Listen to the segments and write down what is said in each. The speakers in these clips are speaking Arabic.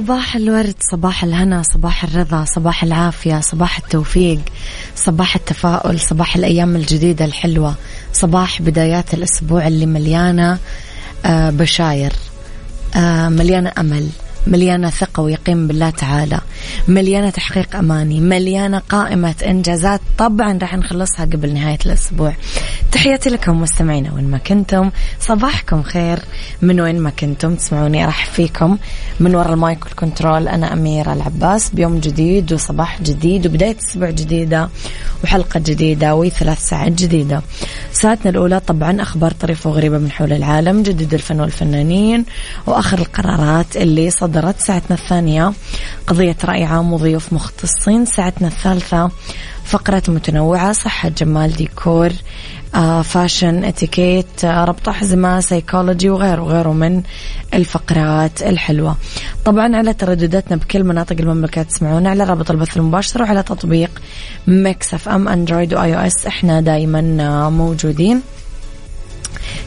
صباح الورد صباح الهنا صباح الرضا صباح العافية صباح التوفيق صباح التفاؤل صباح الأيام الجديدة الحلوة صباح بدايات الأسبوع اللي مليانة آه، بشاير آه، مليانة أمل مليانة ثقة ويقين بالله تعالى. مليانة تحقيق أماني مليانة قائمة إنجازات. طبعا راح نخلصها قبل نهاية الأسبوع. تحياتي لكم مستمعينا وين ما كنتم. صباحكم خير. من وين ما كنتم تسمعوني أرحب فيكم من وراء ال mic وال control أنا أميرة العباس. بيوم جديد وصباح جديد وبداية أسبوع جديدة وحلقة جديدة وثلاث ساعات جديدة. ساعتنا الأولى طبعا أخبار طريفة وغريبة من حول العالم جديد الفن والفنانين وآخر القرارات اللي صدرت ساعتنا الثانية. قضية رأي عام وضيوف مختصين. ساعتنا الثالثة فقرة متنوعة صحة جمال ديكور آه fashion اتيكيت آه ربط أحزمة سيكولوجي وغيره وغيره من الفقرات الحلوة. طبعا على تردداتنا بكل مناطق المملكة تسمعونا على رابط البث المباشر وعلى تطبيق Mix FM Android و iOS. إحنا دايما آه موجودين.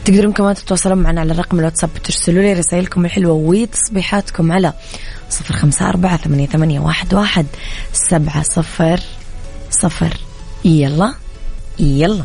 تقدرون كمان تتواصلون معنا على الرقم الواتساب وترسلوا لي رسائلكم الحلوة وتصبيحاتكم على صفر خمسة أربعة ثمانية, ثمانية واحد, واحد سبعة صفر صفر. يلا يلا.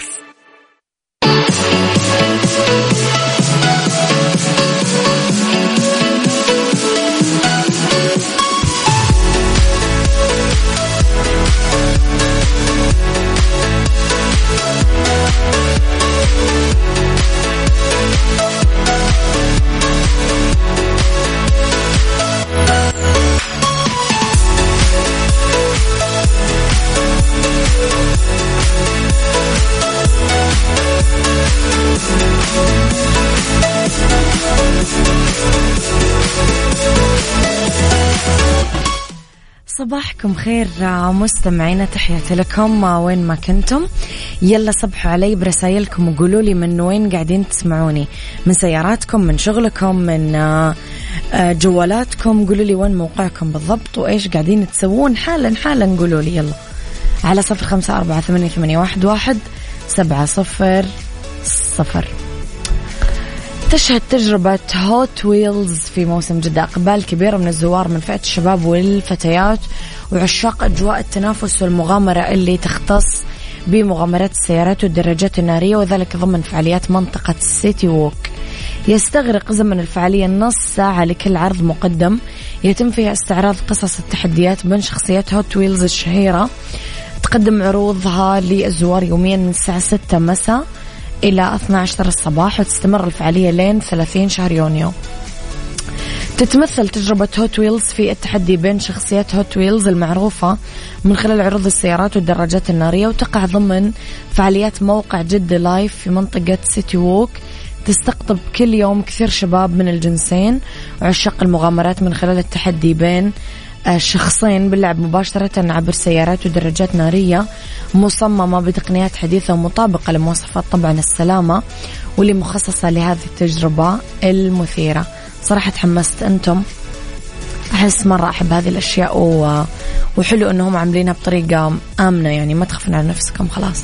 صباحكم خير مستمعينا تحياتي لكم. وين ما كنتم يلا صبحوا علي برسائلكم وقولوا لي من وين قاعدين تسمعوني. من سياراتكم من شغلكم من آه، آه، جوالاتكم قولوا لي وين موقعكم بالضبط وإيش قاعدين تسوون. حالا حالا قولوا لي يلا. على صفر خمسة أربعة ثمانية واحد, واحد سبعة صفر صفر. تشهد تجربة هوت ويلز في موسم جدة. أقبال كبيرة من الزوار من فئة الشباب والفتيات وعشاق أجواء التنافس والمغامرة اللي تختص بمغامرات السيارات والدراجات النارية وذلك ضمن فعاليات منطقة السيتي ووك يستغرق زمن الفعالية نص ساعة لكل عرض مقدم. يتم فيها استعراض قصص التحديات بين شخصيات هوت ويلز الشهيرة. تقدم عروضها للزوار يوميا من الساعة 6 مساء. إلى 12 الصباح وتستمر الفعالية لين 30 شهر يونيو. تتمثل تجربة Hot Wheels في التحدي بين شخصيات Hot Wheels المعروفة من خلال عروض السيارات والدراجات النارية وتقع ضمن فعاليات موقع جدة Live في منطقة City Walk تستقطب كل يوم كثير شباب من الجنسين وعشاق المغامرات من خلال التحدي بين الشخصين باللعب مباشرة عبر سيارات ودراجات نارية مصممة بتقنيات حديثة ومطابقة لمواصفات طبعا السلامة واللي مخصصة لهذه التجربة المثيرة. صراحة تحمست أنتم. أحس مرة أحب هذه الأشياء و... وحلو أنهم عاملينها بطريقة آمنة يعني ما تخافون على نفسكم خلاص.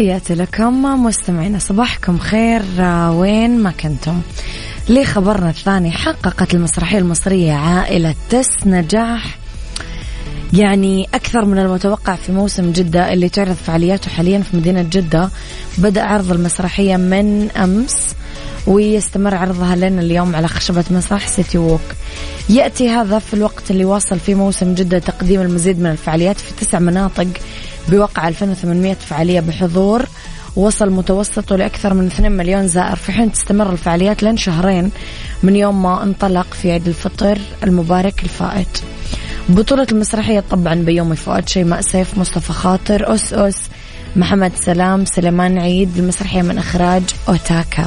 تحياتي لكم مستمعينا صباحكم خير آه، وين ما كنتم. لخبرنا الثاني حققت المسرحية المصرية عائلة تس نجاح يعني أكثر من المتوقع في موسم جدة اللي تعرض فعالياته حاليا في مدينة جدة بدأ عرض المسرحية من أمس ويستمر عرضها لنا اليوم على خشبة مسرح سيتي ووك. يأتي هذا في الوقت اللي واصل فيه موسم جدة تقديم المزيد من الفعاليات في تسع مناطق بوقع 2800 فعالية بحضور. وصل متوسطه لأكثر من 2 مليون زائر. في حين تستمر الفعاليات لين شهرين من يوم ما انطلق في عيد الفطر المبارك الفائت. بطولة المسرحية طبعا بيومي فؤاد شيماء سيف مصطفى خاطر أس أس محمد سلام سليمان عيد. المسرحية من إخراج أوتاكا.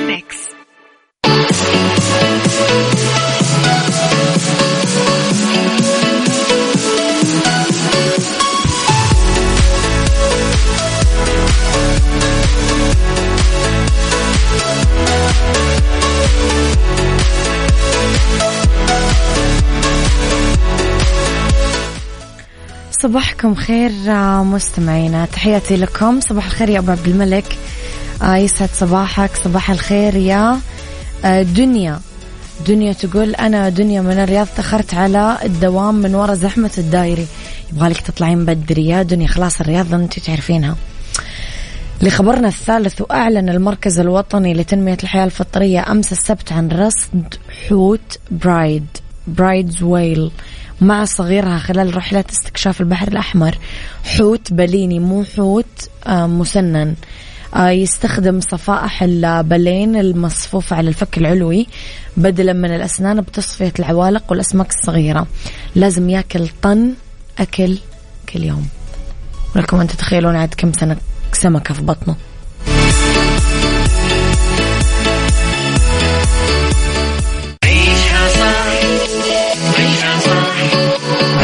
صباحكم خير آه، مستمعينا. تحياتي لكم. صباح الخير يا أبو عبد الملك. آه، يسعد صباحك. صباح الخير يا آه، دنيا. دنيا تقول أنا دنيا من الرياض تأخرت على الدوام من وراء زحمة الدايري. يبغالك تطلعين بدري. يا دنيا خلاص الرياض أنت تعرفينها. لخبرنا الثالث وأعلن المركز الوطني لتنمية الحياة الفطرية أمس السبت عن رصد حوت برايد برايدز ويل مع صغيرها خلال رحلة استكشاف البحر الأحمر. حوت بليني مو حوت آه، مسنن. آه، يستخدم صفائح البلين المصفوفة على الفك العلوي بدلا من الأسنان بتصفية العوالق والأسماك الصغيرة. لازم ياكل طن أكل كل يوم. لكم أن تتخيلون عاد كم سنة سمكة في بطنه.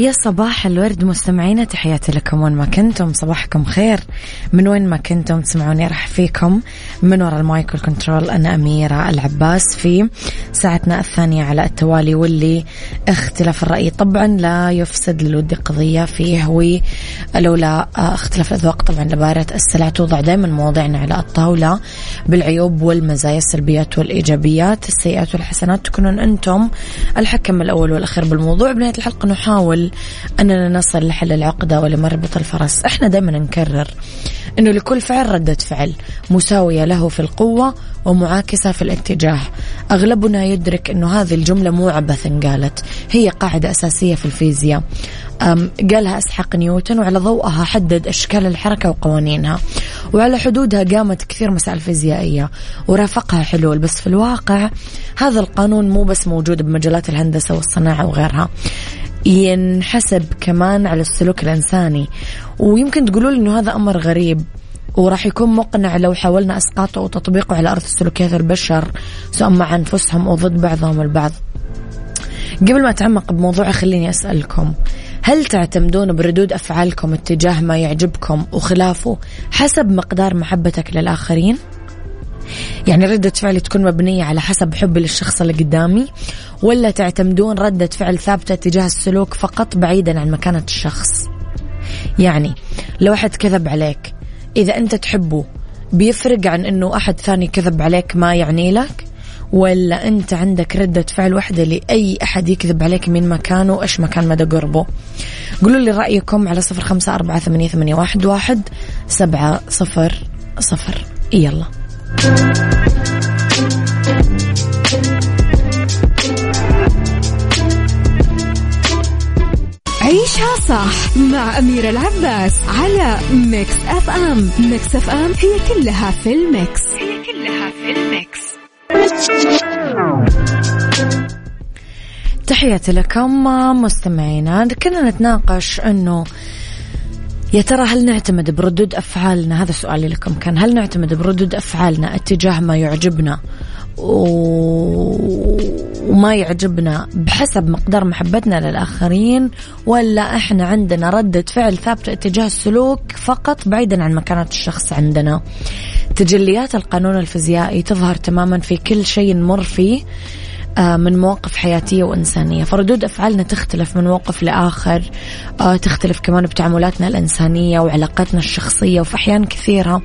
يا صباح الورد مستمعينا تحياتي لكم وين ما كنتم صباحكم خير. من وين ما كنتم تسمعوني أرحب فيكم من وراء ال mic وال control أنا أميرة العباس في ساعتنا الثانية على التوالي واللي اختلاف الرأي. طبعا لا يفسد للود قضية فيه ولولا اختلاف الأذواق. طبعا لبارت السلع توضع دائما مواضيعنا على الطاولة بالعيوب والمزايا السلبيات والإيجابيات السيئات والحسنات. تكونون أنتم الحكم الأول والأخير بالموضوع. بنهاية الحلقة نحاول أننا نصل لحل العقدة ولمربط الفرس. إحنا دائما نكرر أنه لكل فعل ردة فعل مساوية له في القوة ومعاكسة في الاتجاه. أغلبنا يدرك أنه هذه الجملة مو عبثا قالت هي قاعدة أساسية في الفيزياء. قالها إسحاق نيوتن وعلى ضوءها حدد أشكال الحركة وقوانينها. وعلى حدودها قامت كثير مسائل فيزيائية ورافقها حلول. بس في الواقع هذا القانون مو بس موجود بمجالات الهندسة والصناعة وغيرها. ينحسب كمان على السلوك الإنساني ويمكن تقولوا إنه هذا أمر غريب وراح يكون مقنع لو حاولنا اسقاطه وتطبيقه على أرض سلوكيات البشر سواء مع أنفسهم أو ضد بعضهم البعض. قبل ما أتعمق بموضوع خليني أسألكم هل تعتمدون بردود أفعالكم اتجاه ما يعجبكم وخلافه حسب مقدار محبتك للآخرين؟ يعني ردة فعلي تكون مبنية على حسب حبي للشخص اللي قدامي ولا تعتمدون ردة فعل ثابتة تجاه السلوك فقط بعيدا عن مكانة الشخص. يعني لو أحد كذب عليك إذا أنت تحبه بيفرق عن أنه أحد ثاني كذب عليك ما يعني لك؟ ولا أنت عندك ردة فعل واحدة لأي أحد يكذب عليك من مكانه؟ إيش مكان مدى قربه؟ قولوا لي رأيكم على صفر خمسة أربعة ثمانية, واحد سبعة صفر صفر. يلا. عيشها صح مع أميرة العباس على Mix FM. Mix FM هي كلها في ال mix. هي كلها في ال mix. تحياتي لكم مستمعينا. كنا نتناقش أنه يا ترى هل نعتمد بردود أفعالنا؟ هذا سؤالي لكم كان. هل نعتمد بردود أفعالنا اتجاه ما يعجبنا وما يعجبنا بحسب مقدار محبتنا للآخرين ولا إحنا عندنا ردة فعل ثابتة اتجاه السلوك فقط بعيدا عن مكانة الشخص عندنا؟ تجليات القانون الفيزيائي تظهر تماما في كل شيء نمر فيه. من مواقف حياتية وإنسانية. فردود أفعالنا تختلف من موقف لآخر. آه، تختلف كمان بتعاملاتنا الإنسانية وعلاقاتنا الشخصية وفي أحيان كثيرة.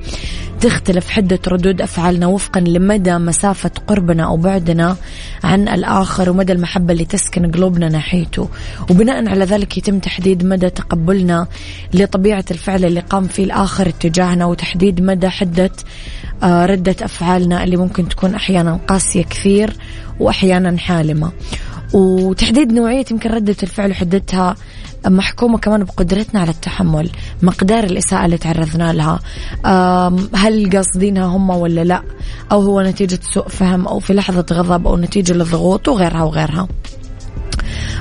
تختلف حدة ردود أفعالنا وفقا لمدى مسافة قربنا أو بعدنا عن الآخر ومدى المحبة اللي تسكن قلوبنا ناحيته. وبناء على ذلك يتم تحديد مدى تقبلنا لطبيعة الفعل اللي قام فيه الآخر اتجاهنا وتحديد مدى حدة آه، ردة أفعالنا اللي ممكن تكون أحيانا قاسية كثير وأحيانا حالمة. وتحديد نوعية يمكن ردة الفعل وحدتها محكومة كمان بقدرتنا على التحمل مقدار الإساءة اللي تعرضنا لها. هل قاصدينها هم ولا لا؟ أو هو نتيجة سوء فهم أو في لحظة غضب أو نتيجة للضغوط وغيرها وغيرها.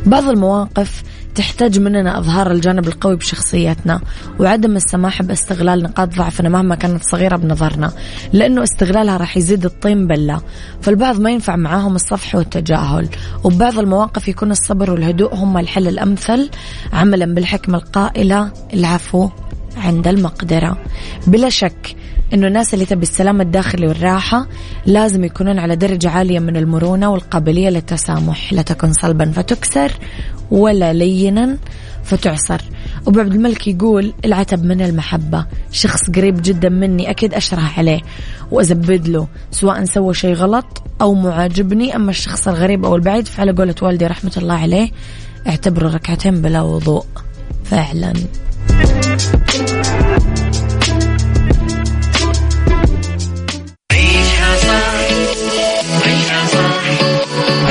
بعض المواقف تحتاج مننا إظهار الجانب القوي بشخصيتنا وعدم السماح باستغلال نقاط ضعفنا مهما كانت صغيرة بنظرنا لأنه استغلالها راح يزيد الطين بلة فالبعض ما ينفع معاهم الصفح والتجاهل وبعض المواقف يكون الصبر والهدوء هم الحل الأمثل عملا بالحكمة القائلة العفو عند المقدرة. بلا شك إنه الناس اللي تبي السلام الداخلي والراحة لازم يكونون على درجة عالية من المرونة والقابلية للتسامح لا تكن صلبا فتكسر ولا لينا فتعصر. أبو عبد الملك يقول العتب من المحبة. شخص قريب جدا مني أكيد أشرح عليه. وأزبد له سواء سوى شيء غلط أو معاجبني أما الشخص الغريب أو البعيد فعلى قولة والدي رحمة الله عليه اعتبره ركعتين بلا وضوء. فعلا.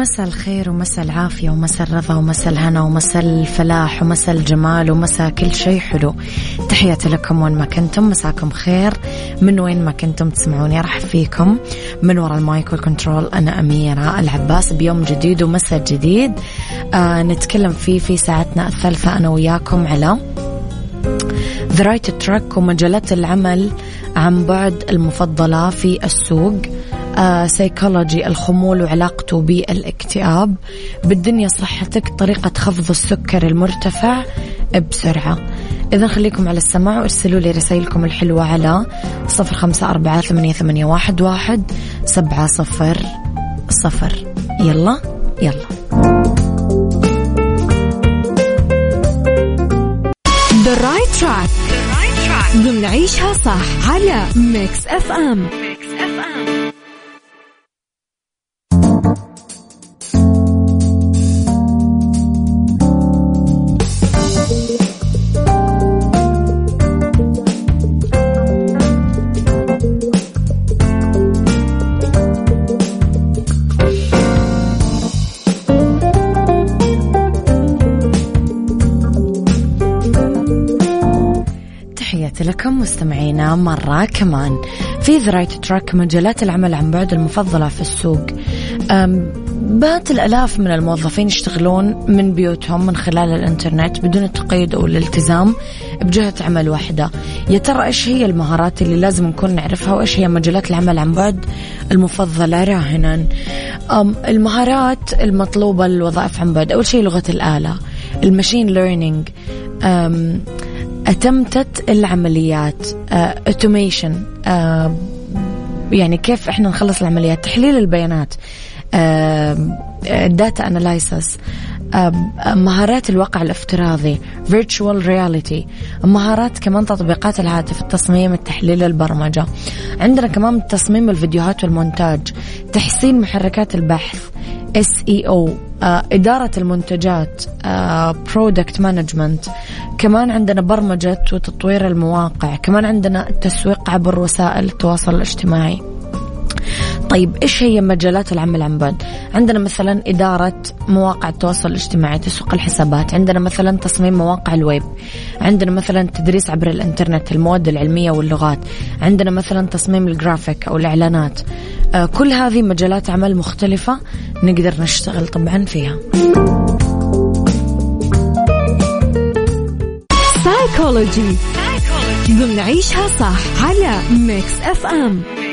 مساء الخير ومساء العافية ومساء الرضا ومساء الهنا ومساء الفلاح ومساء الجمال ومساء كل شيء حلو. تحياتي لكم وين ما كنتم مساكم خير. من وين ما كنتم تسمعوني أرحب فيكم. من وراء ال mic وال control أنا أميرة العباس. بيوم جديد ومساء جديد. آه نتكلم فيه في ساعتنا الثالثة أنا وياكم على the right track ومجالات العمل عن بعد المفضلة في السوق. سيكولوجي آه، الخمول وعلاقته بالاكتئاب. بالدنيا صحتك طريقة خفض السكر المرتفع بسرعة. إذا خليكم على السماع وارسلوا لي رسائلكم الحلوة على صفر خمسة أربعة ثمانية, واحد, واحد سبعة صفر صفر. يلا يلا. The right track. ضمن عيشها صح على ميكس اف ام مرة كمان. في right track مجالات العمل عن بعد المفضلة في السوق. بات الألاف من الموظفين يشتغلون من بيوتهم من خلال الإنترنت بدون التقيد أو الالتزام بجهة عمل واحدة. يا ترى إيش هي المهارات اللي لازم نكون نعرفها وإيش هي مجالات العمل عن بعد المفضلة راهنا؟ المهارات المطلوبة للوظائف عن بعد. أول شيء لغة الآلة. ال machine learning أتمتة العمليات automation uh, uh, يعني كيف إحنا نخلص العمليات تحليل البيانات data uh, analysis مهارات الواقع الافتراضي virtual reality مهارات كمان تطبيقات الهاتف التصميم التحليل البرمجة. عندنا كمان تصميم الفيديوهات والمونتاج تحسين محركات البحث SEO آه، إدارة المنتجات product آه، management كمان عندنا برمجة وتطوير المواقع. كمان عندنا التسويق عبر وسائل التواصل الاجتماعي. طيب إيش هي مجالات العمل عن بعد؟ عندنا مثلا إدارة مواقع التواصل الاجتماعي، تسويق الحسابات، عندنا مثلا تصميم مواقع الويب، عندنا مثلا تدريس عبر الإنترنت، المواد العلمية واللغات، عندنا مثلا تصميم الجرافيك أو الإعلانات. آه كل هذه مجالات عمل مختلفة نقدر نشتغل طبعا فيها. سايكولوجي ضمن عيشها صح على Mix FM Mix FM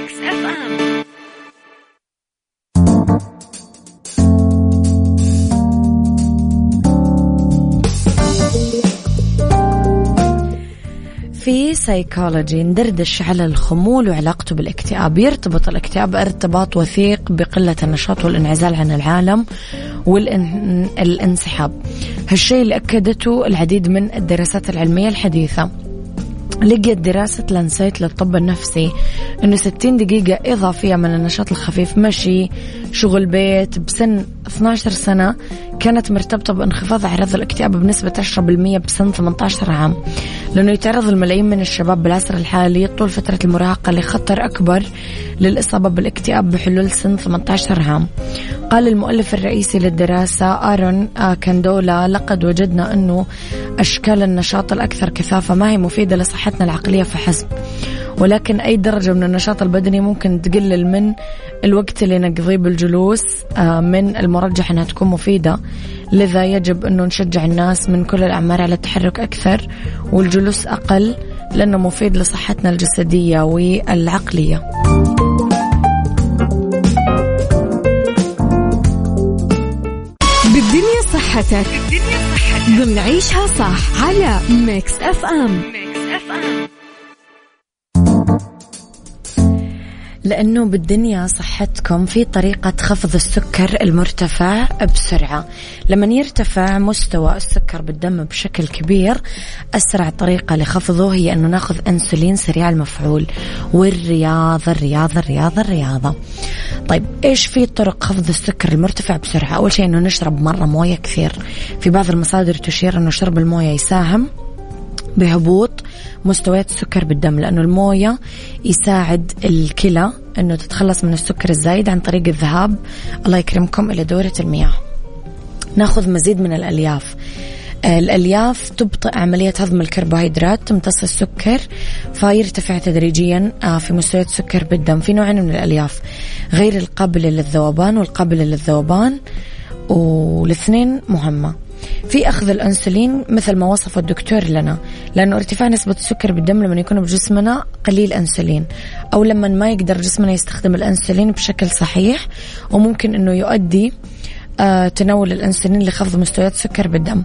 في سيكولوجي ندردش على الخمول وعلاقته بالاكتئاب يرتبط الاكتئاب ارتباط وثيق بقلة النشاط والانعزال عن العالم والانسحاب هالشيء اللي أكدته العديد من الدراسات العلمية الحديثة. لقيت دراسة لانسيت للطب النفسي أنه 60 دقيقة إضافية من النشاط الخفيف. مشي شغل بيت بسن 12 سنة كانت مرتبطة بانخفاض أعراض الاكتئاب بنسبة 10% بسن 18 عام لأنه يتعرض الملايين من الشباب بالعصر الحالي طول فترة المراهقة لخطر أكبر للإصابة بالاكتئاب بحلول سن 18 عام. قال المؤلف الرئيسي للدراسة آرون كاندولا لقد وجدنا أنه أشكال النشاط الأكثر كثافة ما هي مفيدة لصحتنا العقلية فحسب. ولكن أي درجة من النشاط البدني ممكن تقلل من الوقت اللي نقضيه بالجلوس آه، من المرجح أنها تكون مفيدة. لذا يجب أنه نشجع الناس من كل الأعمار على التحرك أكثر والجلوس أقل لأنه مفيد لصحتنا الجسدية والعقلية. بالدنيا صحتك. بالدنيا صحتك. ضمن عيشها صح على Mix FM Mix FM لأنه بالدنيا صحتكم في طريقة خفض السكر المرتفع بسرعة. لما يرتفع مستوى السكر بالدم بشكل كبير أسرع طريقة لخفضه هي أنه نأخذ أنسولين سريع المفعول. والرياضة الرياضة الرياضة الرياضة. طيب إيش في طرق خفض السكر المرتفع بسرعة؟ أول شيء أنه نشرب مرة موية كثير. في بعض المصادر تشير أنه شرب الموية يساهم. بهبوط مستويات السكر بالدم لأنه الموية يساعد الكلى أنه تتخلص من السكر الزايد عن طريق الذهاب. الله يكرمكم إلى دورة المياه. نأخذ مزيد من الألياف. الألياف تبطئ عملية هضم الكربوهيدرات تمتص السكر فيرتفع تدريجيا آه، في مستويات السكر بالدم. في نوعين من الألياف غير القابلة للذوبان والقابلة للذوبان والإثنين مهمة. في أخذ الأنسولين مثل ما وصف الدكتور لنا لأنه ارتفاع نسبة السكر بالدم لما يكون بجسمنا قليل أنسولين أو لما ما يقدر جسمنا يستخدم الأنسولين بشكل صحيح وممكن أنه يؤدي آه تناول الأنسولين لخفض مستويات السكر بالدم.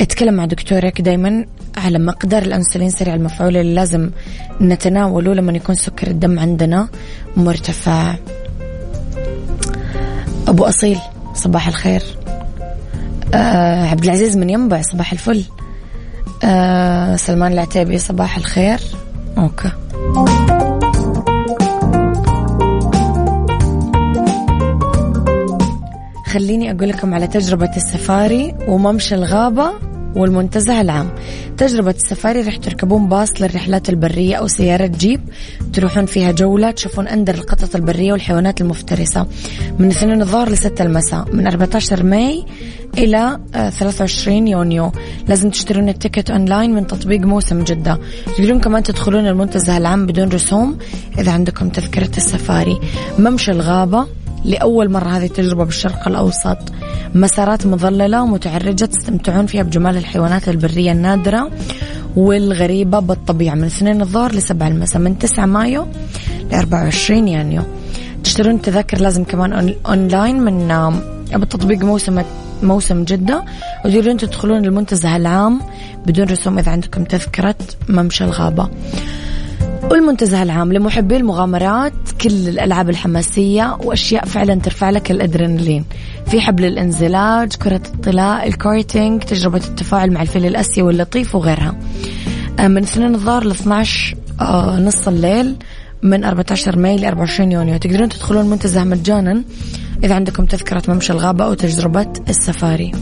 اتكلم مع دكتورك دايما على مقدار الأنسولين سريع المفعول اللي لازم نتناوله لما يكون سكر الدم عندنا مرتفع. أبو أصيل صباح الخير. آه عبد العزيز من ينبع صباح الفل. آه سلمان العتيبي صباح الخير. أوكي. خليني أقول لكم على تجربة السفاري وممشى الغابة والمنتزه العام. تجربة السفاري رح تركبون باص للرحلات البرية أو سيارة جيب. تروحون فيها جولة تشوفون أندر القطط البرية والحيوانات المفترسة. من اثنين الظهر لستة المساء. من 14 May إلى 23 آه، يونيو. لازم تشترون ال ticket online من تطبيق موسم جدة. تقدرون كمان تدخلون المنتزه العام بدون رسوم إذا عندكم تذكرة السفاري. ممشى الغابة لأول مرة هذه التجربة بالشرق الأوسط. مسارات مظللة ومتعرجة تستمتعون فيها بجمال الحيوانات البرية النادرة والغريبة بالطبيعة. من اثنين الظهر لسبعة المساء من 9 مايو ل 24 يونيو تشترون تذاكر لازم كمان أونلاين من بالتطبيق موسم موسم جدة. وتقدرون تدخلون المنتزه العام بدون رسوم إذا عندكم تذكرة ممشى الغابة. والمنتزه العام لمحبي المغامرات كل الألعاب الحماسية وأشياء فعلا ترفع لك الأدرينالين. في حبل الانزلاق كرة الطلاء الكورتينج تجربة التفاعل مع الفيل الأسيوي اللطيف وغيرها. آه، من 2 الظهر ل 12 آه، نص الليل من 14 May ل 24 يونيو. تقدرون تدخلون المنتزه مجانا إذا عندكم تذكرة ممشى الغابة أو تجربة السفاري.